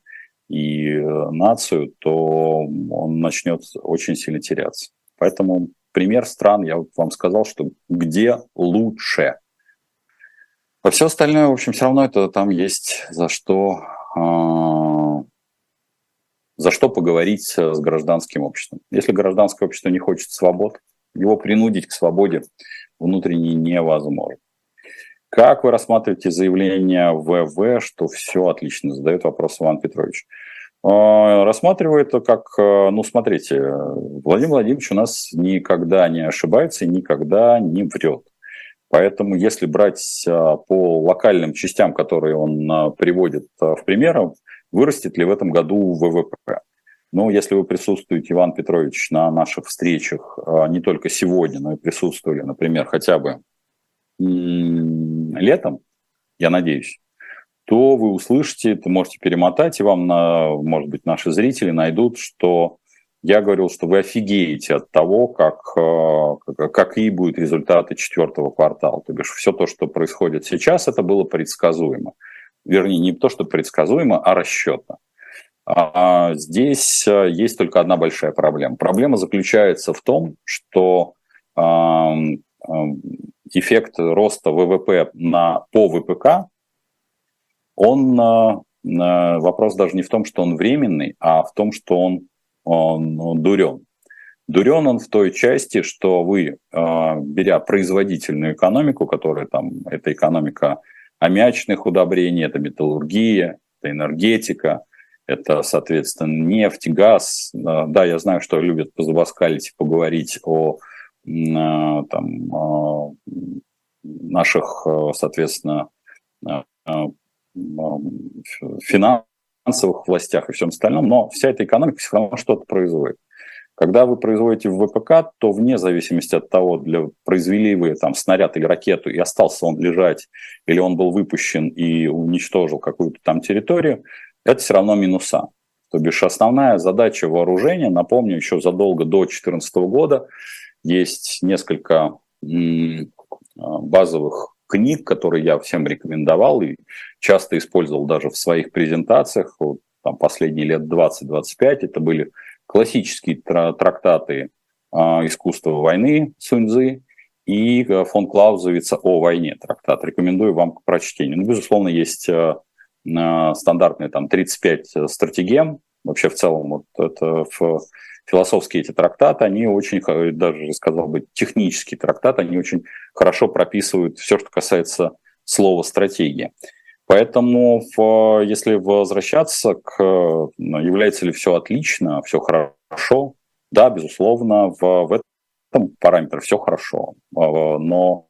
Speaker 1: и нацию, то он начнет очень сильно теряться. Поэтому пример стран, я вам сказал, что где лучше. А все остальное, в общем, все равно это там есть за что, э, за что поговорить с гражданским обществом. Если гражданское общество не хочет свобод, его принудить к свободе внутренней невозможно. Как вы рассматриваете заявление ВВ, что все отлично, задает вопрос Иван Петрович. А, рассматриваю это как, э, ну, смотрите, Владимир Владимирович у нас никогда не ошибается и никогда не врет. Поэтому если брать а, по локальным частям, которые он а, приводит в пример, вырастет ли в этом году ВВП? Ну, если вы присутствуете, Иван Петрович, на наших встречах не только сегодня, но и присутствовали, например, хотя бы летом, я надеюсь, то вы услышите, ты можете перемотать, и вам, на, может быть, наши зрители найдут, что я говорил, что вы офигеете от того, как, э, какие будут результаты четвертого квартала. То бишь все то, что происходит сейчас, это было предсказуемо. Вернее, не то, что предсказуемо, а расчетно. А здесь э, есть только одна большая проблема. Проблема заключается в том, что эффект роста ВВП на, по ВПК он вопрос даже не в том, что он временный, а в том, что он, он, дурен. Дурен он в той части, что вы, а, беря производительную экономику, которая там, это экономика аммиачных удобрений, это металлургия, это энергетика, это, соответственно, нефть, газ. Да, я знаю, что любят позабаскалить и поговорить о а, там, а, наших, соответственно, финансовых властях и всем остальном, но вся эта экономика все равно что-то производит. Когда вы производите в ВПК, то вне зависимости от того, для, произвели вы там снаряд или ракету, и остался он лежать, или он был выпущен и уничтожил какую-то там территорию, это все равно минуса. То бишь основная задача вооружения, напомню, еще задолго до 2014 года есть несколько базовых книг, которые я всем рекомендовал и часто использовал даже в своих презентациях, вот, там, последние лет 20-25, это были классические трактаты искусство войны Суньцзы и фон Клаузовица о войне трактат. Рекомендую вам к прочтению. Ну, безусловно, есть стандартные там 35 стратегем. Вообще в целом вот это в философские эти трактаты, они очень, даже сказал бы, технический трактат, они очень хорошо прописывают все, что касается слова стратегия. Поэтому, если возвращаться к ну, является ли все отлично, все хорошо, да, безусловно, в, в этом параметре все хорошо. А, но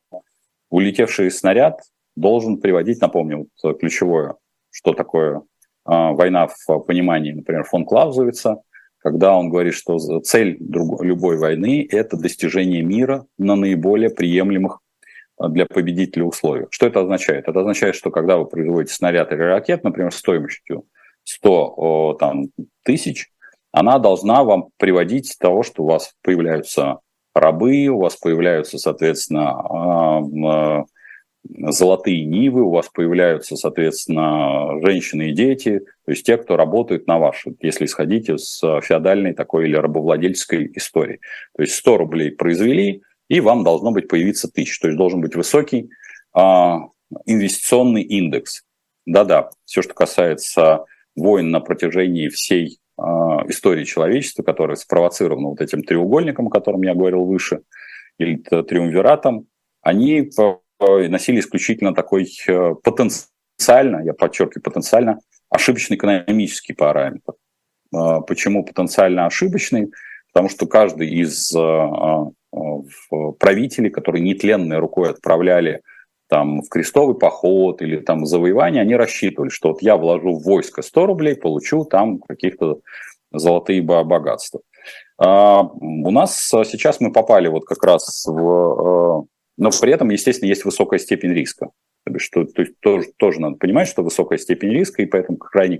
Speaker 1: улетевший снаряд должен приводить, напомню, вот ключевое, что такое а, война в понимании, например, фон Клаузовица, когда он говорит, что цель любой войны – это достижение мира на наиболее приемлемых для победителя условиях. Что это означает? Это означает, что когда вы производите снаряд или ракет, например, стоимостью 100 там, тысяч, она должна вам приводить того, что у вас появляются рабы, у вас появляются, соответственно, а, а, золотые нивы, у вас появляются, соответственно, женщины и дети, то есть те, кто работают на вашу, если исходить из феодальной такой или рабовладельческой истории. То есть 100 рублей произвели, и вам должно быть появиться тысяч. То есть должен быть высокий а, инвестиционный индекс. Да-да, все, что касается войн на протяжении всей а, истории человечества, которая спровоцирована вот этим треугольником, о котором я говорил выше, или триумвиратом, они носили исключительно такой э, потенциально, я подчеркиваю, потенциально ошибочный экономический параметр. А, почему потенциально ошибочный? Потому что каждый из правители, которые нетленной рукой отправляли там в крестовый поход или там завоевание, они рассчитывали, что вот я вложу в войско 100 рублей, получу там каких-то золотые богатства. А у нас сейчас мы попали вот как раз в... Но при этом, естественно, есть высокая степень риска. Что, то есть тоже, тоже надо понимать, что высокая степень риска, и поэтому крайне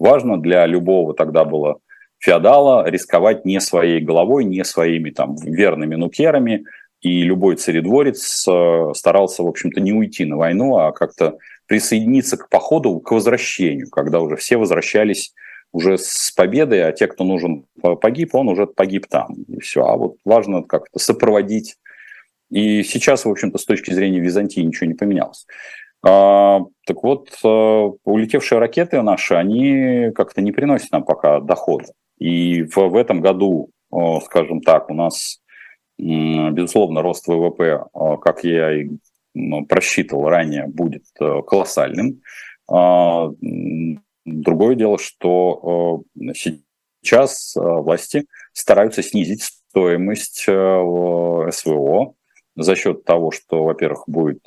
Speaker 1: важно для любого тогда было феодала рисковать не своей головой, не своими там верными нукерами, и любой царедворец э, старался, в общем-то, не уйти на войну, а как-то присоединиться к походу, к возвращению, когда уже все возвращались уже с победой, а те, кто нужен погиб, он уже погиб там, и все. А вот важно как-то сопроводить. И сейчас, в общем-то, с точки зрения Византии ничего не поменялось. А, так вот, э, улетевшие ракеты наши, они как-то не приносят нам пока дохода. И в, в этом году, скажем так, у нас, безусловно, рост ВВП, как я и просчитывал ранее, будет колоссальным. А, другое дело, что сейчас власти стараются снизить стоимость э, СВО за счет того, что, во-первых, будет,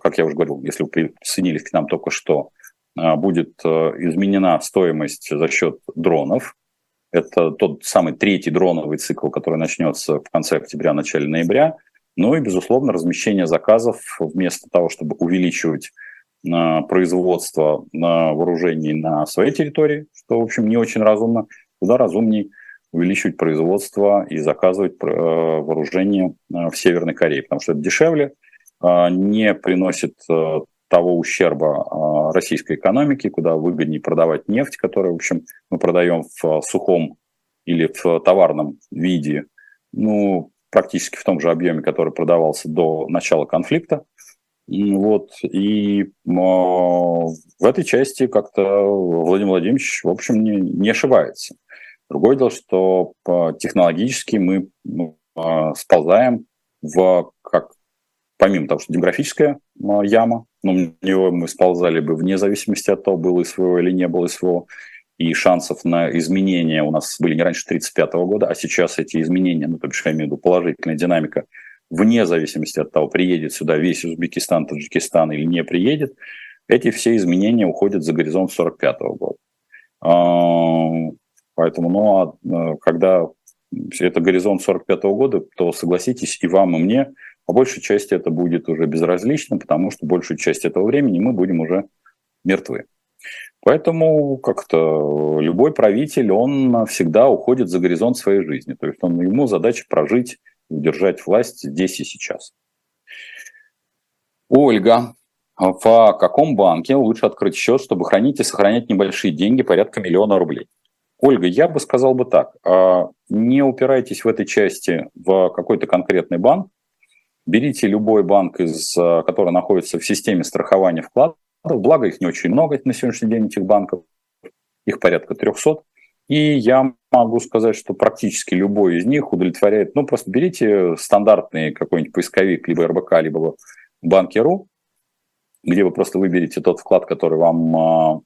Speaker 1: как я уже говорил, если вы присоединились к нам только что, будет изменена стоимость за счет дронов, это тот самый третий дроновый цикл, который начнется в конце октября, начале ноября. Ну и, безусловно, размещение заказов вместо того, чтобы увеличивать производство на вооружении на своей территории, что, в общем, не очень разумно, куда разумней увеличивать производство и заказывать э, вооружение э, в Северной Корее, потому что это дешевле, а, не приносит э, того ущерба российской экономики, куда выгоднее продавать нефть, которую, в общем, мы продаем в сухом или в товарном виде, ну, практически в том же объеме, который продавался до начала конфликта. Вот. И э, в этой части как-то Владимир Владимирович, в общем, не, не ошибается. Другое дело, что технологически мы ну, э, сползаем в, как помимо того, что демографическая а, яма, но в него мы сползали бы вне зависимости от того, было СВО или не было СВО, и шансов на изменения у нас были не раньше 1935 года, а сейчас эти изменения, ну, то бишь, я имею в виду положительная динамика, вне зависимости от того, приедет сюда весь Узбекистан, Таджикистан или не приедет, эти все изменения уходят за горизонт 1945 года. А, поэтому, ну, а, э, когда это горизонт 45 года, то согласитесь, и вам, и мне – по большей части это будет уже безразлично, потому что большую часть этого времени мы будем уже мертвы. Поэтому как-то любой правитель, он всегда уходит за горизонт своей жизни. То есть он, ему задача прожить удержать власть здесь и сейчас. Ольга, в каком банке лучше открыть счет, чтобы хранить и сохранять небольшие деньги, порядка миллиона рублей? Ольга, я бы сказал бы так. А, не упирайтесь в этой части в какой-то конкретный банк. Берите любой банк, из, который находится в системе страхования вкладов. Благо их не очень много на сегодняшний день, этих банков. Их порядка 300. И я могу сказать, что практически любой из них удовлетворяет. Ну, просто берите стандартный какой-нибудь поисковик, либо РБК, либо Банки.ру, где вы просто выберете тот вклад, который вам а,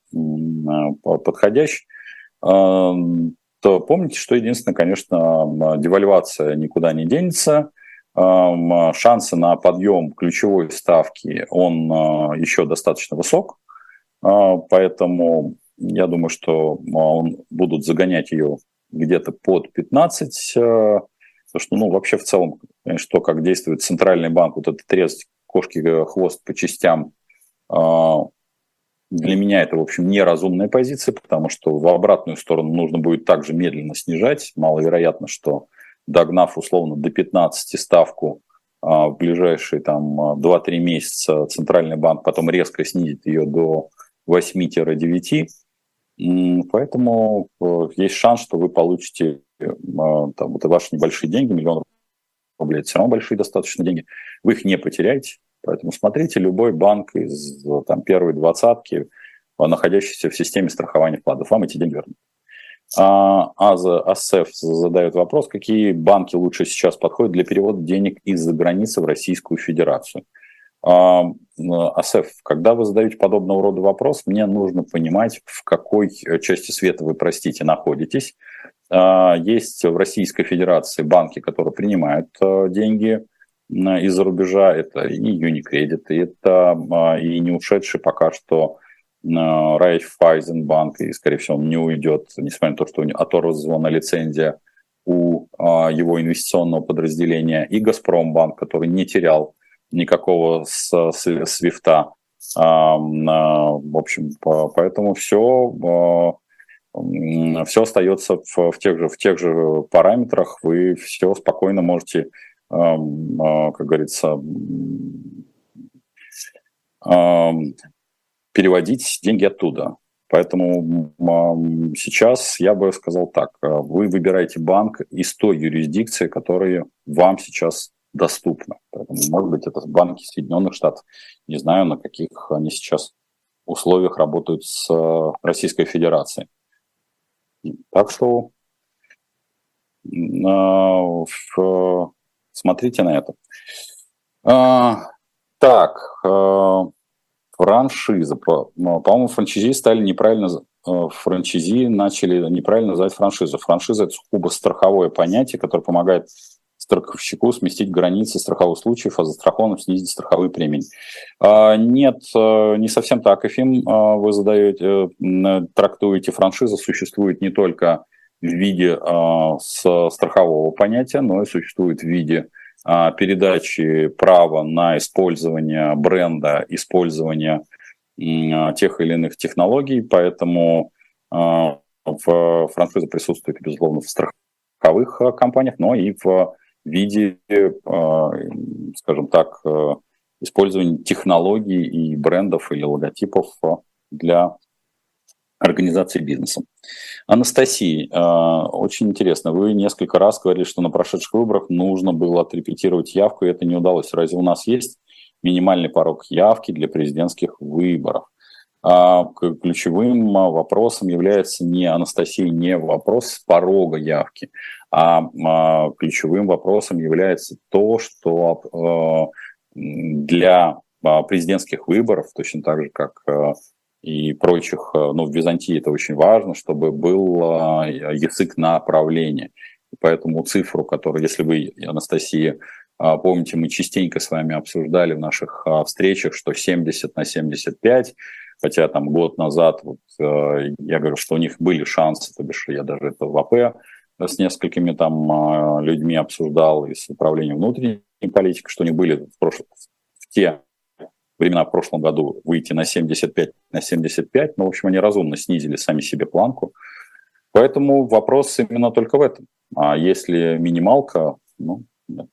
Speaker 1: а, подходящий, а, то помните, что единственное, конечно, девальвация никуда не денется, шансы на подъем ключевой ставки, он еще достаточно высок, поэтому я думаю, что будут загонять ее где-то под 15, потому что, ну, вообще в целом, конечно, то, как действует центральный банк, вот этот резать кошки хвост по частям, а, для меня это, в общем, неразумная позиция, потому что в обратную сторону нужно будет также медленно снижать. Маловероятно, что догнав условно до 15 ставку а, в ближайшие там 2-3 месяца Центральный банк потом резко снизит ее до 8-9. Поэтому э, есть шанс, что вы получите э, там, вот ваши небольшие деньги, миллион рублей, это все равно большие достаточно деньги, вы их не потеряете, Поэтому смотрите любой банк из там, первой двадцатки, находящийся в системе страхования вкладов, вам эти деньги вернут. А, Аза Асеф задает вопрос, какие банки лучше сейчас подходят для перевода денег из-за границы в Российскую Федерацию. А, Асеф, когда вы задаете подобного рода вопрос, мне нужно понимать, в какой части света вы, простите, находитесь. А, есть в Российской Федерации банки, которые принимают э, деньги из-за рубежа, это и Unicredit, это а, и не ушедший пока что Райфайзенбанк, и, скорее всего, он не уйдет, несмотря на то, что оторвана лицензия у а, его инвестиционного подразделения, и Газпромбанк, который не терял никакого свифта. А, в общем, поэтому все, все остается в, в, тех же, в тех же параметрах, вы все спокойно можете а, как говорится, переводить деньги оттуда. Поэтому сейчас я бы сказал так, а, вы выбираете банк из той юрисдикции, которая вам сейчас доступна. Поэтому, может быть, это банки Соединенных Штатов. Не знаю, на каких они сейчас условиях работают с а, Российской Федерацией. Так что Смотрите на это. А, так, а, франшиза. Ну, по-моему, франчизи стали неправильно, а, франчизи начали неправильно называть франшизу. Франшиза – это сугубо страховое понятие, которое помогает страховщику сместить границы страховых случаев, а застрахованным снизить страховые премии. Нет, не совсем так, Эфим, вы задаете, э, трактуете франшиза, существует не только в виде э, страхового понятия, но и существует в виде э, передачи права на использование бренда, использование э, тех или иных технологий. Поэтому э, в франшизе присутствует, безусловно, в страховых компаниях, но и в виде, э, скажем так, э, использования технологий и брендов или логотипов для организации бизнеса. Анастасия, э, очень интересно. Вы несколько раз говорили, что на прошедших выборах нужно было отрепетировать явку, и это не удалось. Разве у нас есть минимальный порог явки для президентских выборов? А, ключевым вопросом является не Анастасия, не вопрос порога явки, а, а ключевым вопросом является то, что для президентских выборов, точно так же, как и прочих, э, ну, в Византии это очень важно, чтобы был э, язык направления. И поэтому цифру, которую, если вы, Анастасия, э, помните, мы частенько с вами обсуждали в наших встречах, что 70 на 75, хотя там год назад вот, я говорю, что у них были шансы, то бишь я даже это в АП с несколькими там людьми обсуждал и с управлением внутренней политики, что они были в, прошлом, в те времена в прошлом году выйти на 75 на 75, но, в общем, они разумно снизили сами себе планку. Поэтому вопрос именно только в этом. А если минималка, ну, нет.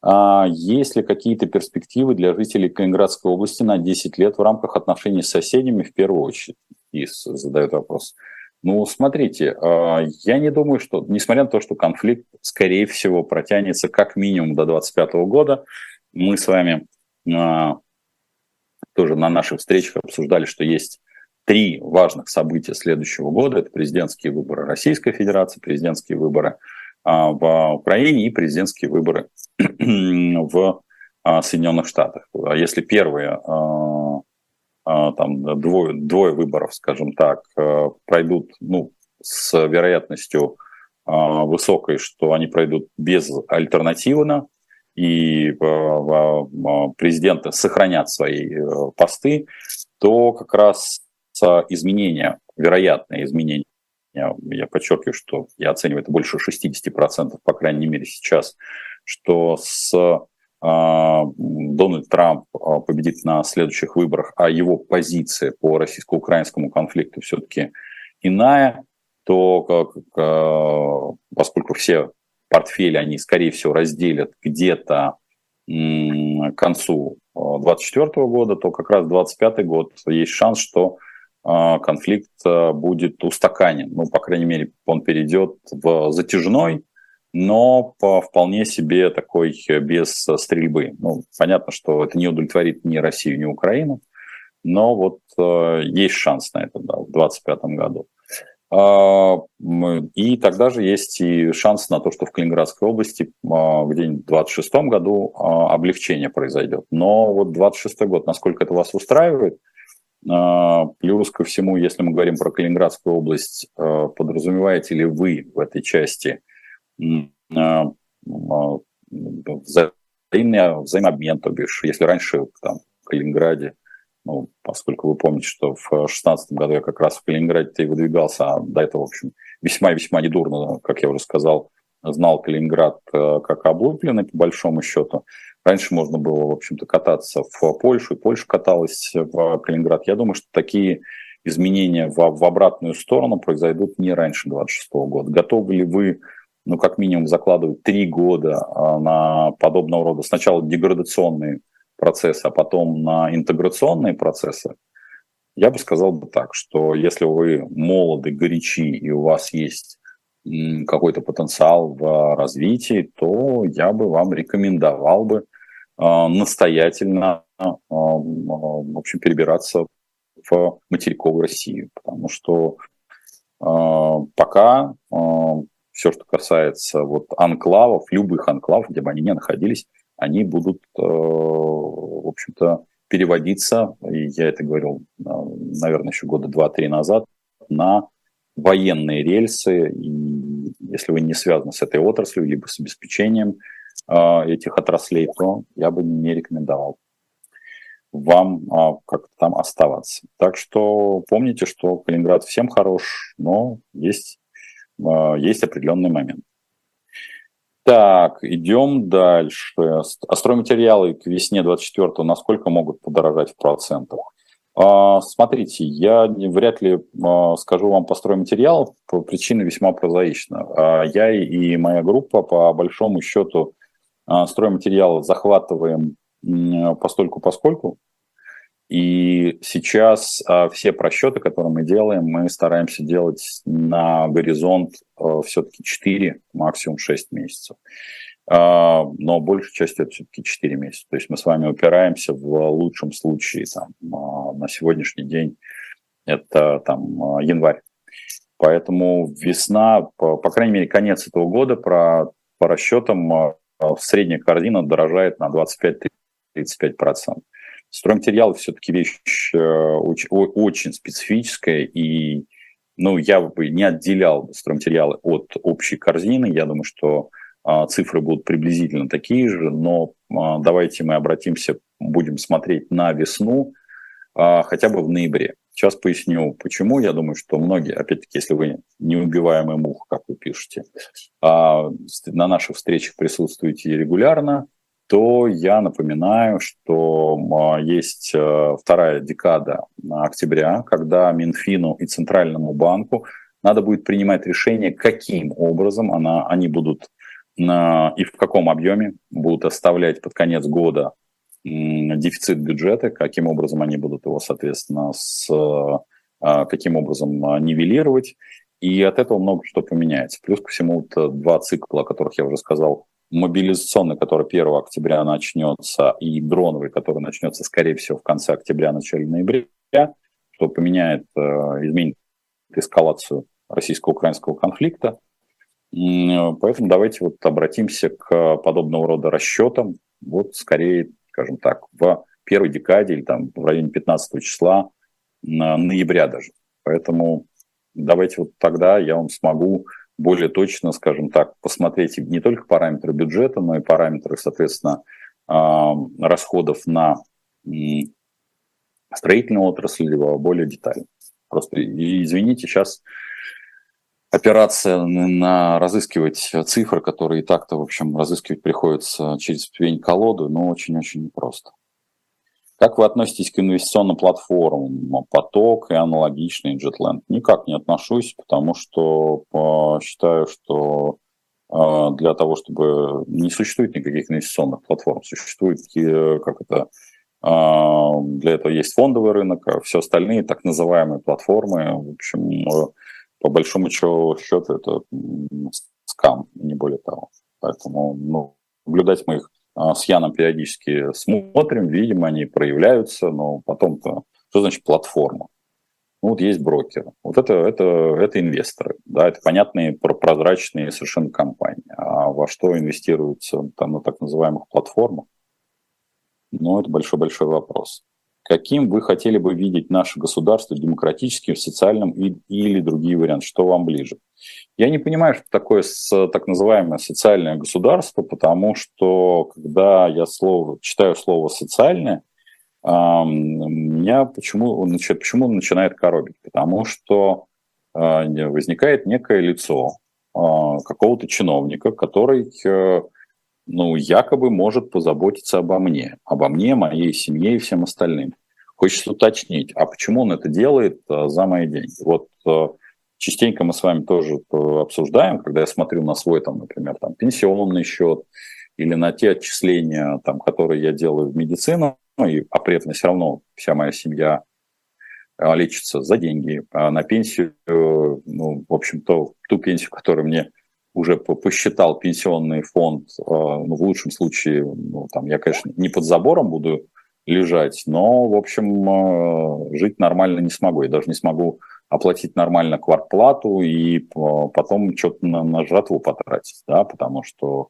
Speaker 1: А есть ли какие-то перспективы для жителей Калининградской области на 10 лет в рамках отношений с соседями в первую очередь? И задает вопрос. Ну, смотрите, а, я не думаю, что, несмотря на то, что конфликт, скорее всего, протянется как минимум до 2025 года, мы с вами а, тоже на наших встречах обсуждали, что есть три важных события следующего года. Это президентские выборы Российской Федерации, президентские выборы а, в Украине и президентские выборы в Соединенных Штатах. А если первые там двое, двое выборов, скажем так, пройдут ну, с вероятностью высокой, что они пройдут безальтернативно, и президенты сохранят свои э, посты, то как раз изменения, вероятные изменения, я подчеркиваю, что я оцениваю это больше 60%, по крайней мере сейчас, что с Дональд Трамп победит на следующих выборах, а его позиция по российско-украинскому конфликту все-таки иная, то как, поскольку все портфели они, скорее всего, разделят где-то к концу 2024 года, то как раз 2025 год есть шанс, что а, конфликт а, будет устаканен. Ну, по крайней мере, он перейдет в затяжной, но по вполне себе такой без стрельбы. Ну, понятно, что это не удовлетворит ни Россию, ни Украину, но вот э, есть шанс на это да, в 2025 году. А, и тогда же есть и шанс на то, что в Калининградской области а, где-нибудь в 2026 году а, облегчение произойдет. Но вот 2026 год, насколько это вас устраивает, плюс ко всему, если мы говорим про Калининградскую область, подразумеваете ли вы в этой части взаимный, взаимообмен, то бишь, если раньше там, в Калининграде ну, поскольку вы помните, что в 2016 году я как раз в Калининграде и выдвигался, а до этого, в общем, весьма-весьма недурно, как я уже сказал, знал Калининград э, как облупленный, по большому счету. Раньше можно было, в общем-то, кататься в Польшу, и Польша каталась в Калининград. Я думаю, что такие изменения в, в обратную сторону произойдут не раньше 2026 года. Готовы ли вы, ну, как минимум, закладывать три года а, на подобного рода сначала деградационные процессы, а потом на интеграционные процессы, я бы сказал бы так, что если вы молоды, горячи и у вас есть какой-то потенциал в развитии, то я бы вам рекомендовал бы а, настоятельно а, в общем, перебираться в материковую Россию, потому что а, пока все, что касается вот анклавов, любых анклавов, где бы они ни находились, они будут, э, в общем-то, переводиться, и я это говорил, э, наверное, еще года два-три назад, на военные рельсы. И если вы не связаны с этой отраслью, либо с обеспечением э, этих отраслей, то я бы не рекомендовал вам как-то там оставаться. Так что помните, что Калининград всем хорош, но есть, есть определенный момент. Так, идем дальше. А стройматериалы к весне 24 насколько могут подорожать в процентах? А, смотрите, я вряд ли а, скажу вам по стройматериалам, причина весьма прозаична. А, я и моя группа по большому счету стройматериалы захватываем постольку поскольку, и сейчас а, все просчеты, которые мы делаем, мы стараемся делать на горизонт а, все-таки 4, максимум 6 месяцев. А, но большей частью это все-таки 4 месяца. То есть мы с вами упираемся в лучшем случае там, а, на сегодняшний день это там, январь. Поэтому весна, по, по крайней мере, конец этого года про, по расчетам средняя корзина дорожает на 25-35%. Стройматериалы все-таки вещь э, очень, очень специфическая, и ну, я бы не отделял стройматериалы от общей корзины. Я думаю, что а, цифры будут приблизительно такие же, но а, давайте мы обратимся, будем смотреть на весну, а, хотя бы в ноябре. Сейчас поясню, почему. Я думаю, что многие, опять-таки, если вы неубиваемый мух, как вы пишете, на наших встречах присутствуете регулярно, то я напоминаю, что а, есть э, вторая декада октября, когда Минфину и Центральному банку надо будет принимать решение, каким образом она, они будут и в каком объеме будут оставлять под конец года дефицит бюджета, каким образом они будут его, соответственно, с, каким образом нивелировать, и от этого много что поменяется. Плюс ко всему вот два цикла, о которых я уже сказал, мобилизационный, который 1 октября начнется, и дроновый, который начнется, скорее всего, в конце октября, начале ноября, что поменяет, изменит эскалацию российско-украинского конфликта. Поэтому давайте вот обратимся к подобного рода расчетам, вот скорее, скажем так, в первой декаде или там в районе 15 числа ноября даже. Поэтому давайте вот тогда я вам смогу более точно, скажем так, посмотреть не только параметры бюджета, но и параметры, соответственно, расходов на строительную отрасль, либо более детально. Просто, извините, сейчас операция на разыскивать цифры, которые и так-то, в общем, разыскивать приходится через пень-колоду, но очень-очень непросто. Как вы относитесь к инвестиционным платформам Поток и аналогичный Jetland? Никак не отношусь, потому что э, считаю, что э, для того, чтобы не существует никаких инвестиционных платформ, существует э, как это для этого есть фондовый рынок, а все остальные так называемые платформы, в общем, по большому счету это скам, не более того. Поэтому ну, наблюдать мы их а, с Яном периодически смотрим, видим, они проявляются, но потом-то, что значит платформа? Ну, вот есть брокеры. Вот это, это, это инвесторы. Да, это понятные, прозрачные совершенно компании. А во что инвестируются там на так называемых платформах? Ну, это большой-большой вопрос каким вы хотели бы видеть наше государство, демократическим, социальным и, или другие варианты, что вам ближе. Я не понимаю, что такое так называемое социальное государство, потому что когда я слово, читаю слово «социальное», э, меня почему, значит, почему начинает коробить? Потому что э, возникает некое лицо э, какого-то чиновника, который э, ну, якобы может позаботиться обо мне, обо мне, моей семье и всем остальным. Хочется уточнить, а почему он это делает а, за мои деньги? Вот а, частенько мы с вами тоже обсуждаем, когда я смотрю на свой, там, например, там, пенсионный счет или на те отчисления, там, которые я делаю в медицину, ну, и, а при этом все равно вся моя семья а, лечится за деньги, а на пенсию, ну, в общем-то, ту пенсию, которую мне уже посчитал пенсионный фонд, ну, в лучшем случае, ну, там, я, конечно, не под забором буду лежать, но, в общем, э, жить нормально не смогу. Я даже не смогу оплатить нормально квартплату и потом что-то на, на жратву потратить, да, потому что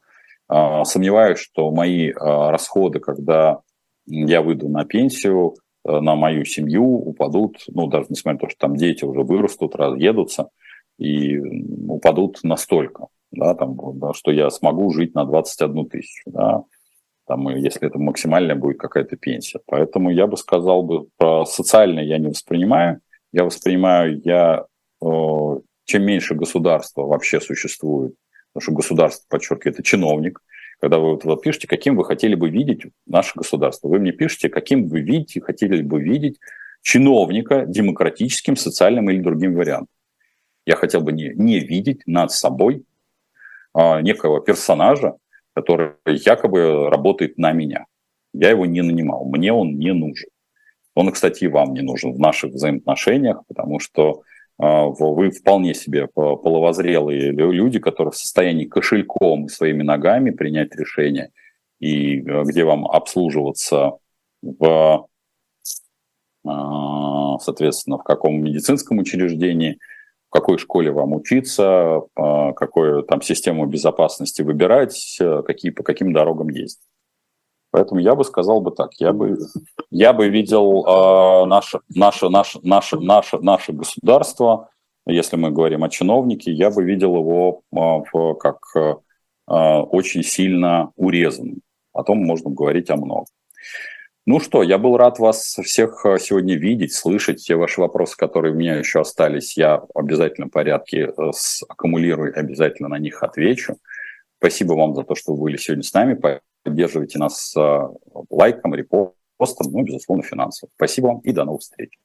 Speaker 1: э, сомневаюсь, что мои э, расходы, когда я выйду на пенсию, э, на мою семью упадут, ну, даже несмотря на то, что там дети уже вырастут, разъедутся, и упадут настолько, да, там, да, что я смогу жить на 21 тысячу, да, там, если это максимальная будет какая-то пенсия. Поэтому я бы сказал бы, про социальное я не воспринимаю. Я воспринимаю, я, э, чем меньше государства вообще существует, потому что государство, подчеркиваю, это чиновник, когда вы вот, пишете, каким вы хотели бы видеть наше государство. Вы мне пишете, каким вы видите, хотели бы видеть чиновника демократическим, социальным или другим вариантом. Я хотел бы не, не видеть над собой а, некого персонажа, который якобы работает на меня. Я его не нанимал, мне он не нужен. Он, кстати, и вам не нужен в наших взаимоотношениях, потому что э, вы вполне себе половозрелые люди, которые в состоянии кошельком и своими ногами принять решение, и э, где вам обслуживаться в, э, соответственно, в каком медицинском учреждении – в какой школе вам учиться, а, какую там систему безопасности выбирать, какие, по каким дорогам ездить. Поэтому я бы сказал бы так, я бы, я бы видел э, наше, наше, наше, наше, наше, наше государство, если мы говорим о чиновнике, я бы видел его э, в, как э, очень сильно урезанным. Потом можно говорить о многом. Ну что, я был рад вас всех э, сегодня видеть, слышать. Все ваши вопросы, которые у меня еще остались, я в обязательном порядке э, аккумулирую, обязательно на них отвечу. Спасибо вам за то, что вы были сегодня с нами. Поддерживайте нас э, лайком, репостом, ну, безусловно, финансово. Спасибо вам и до новых встреч.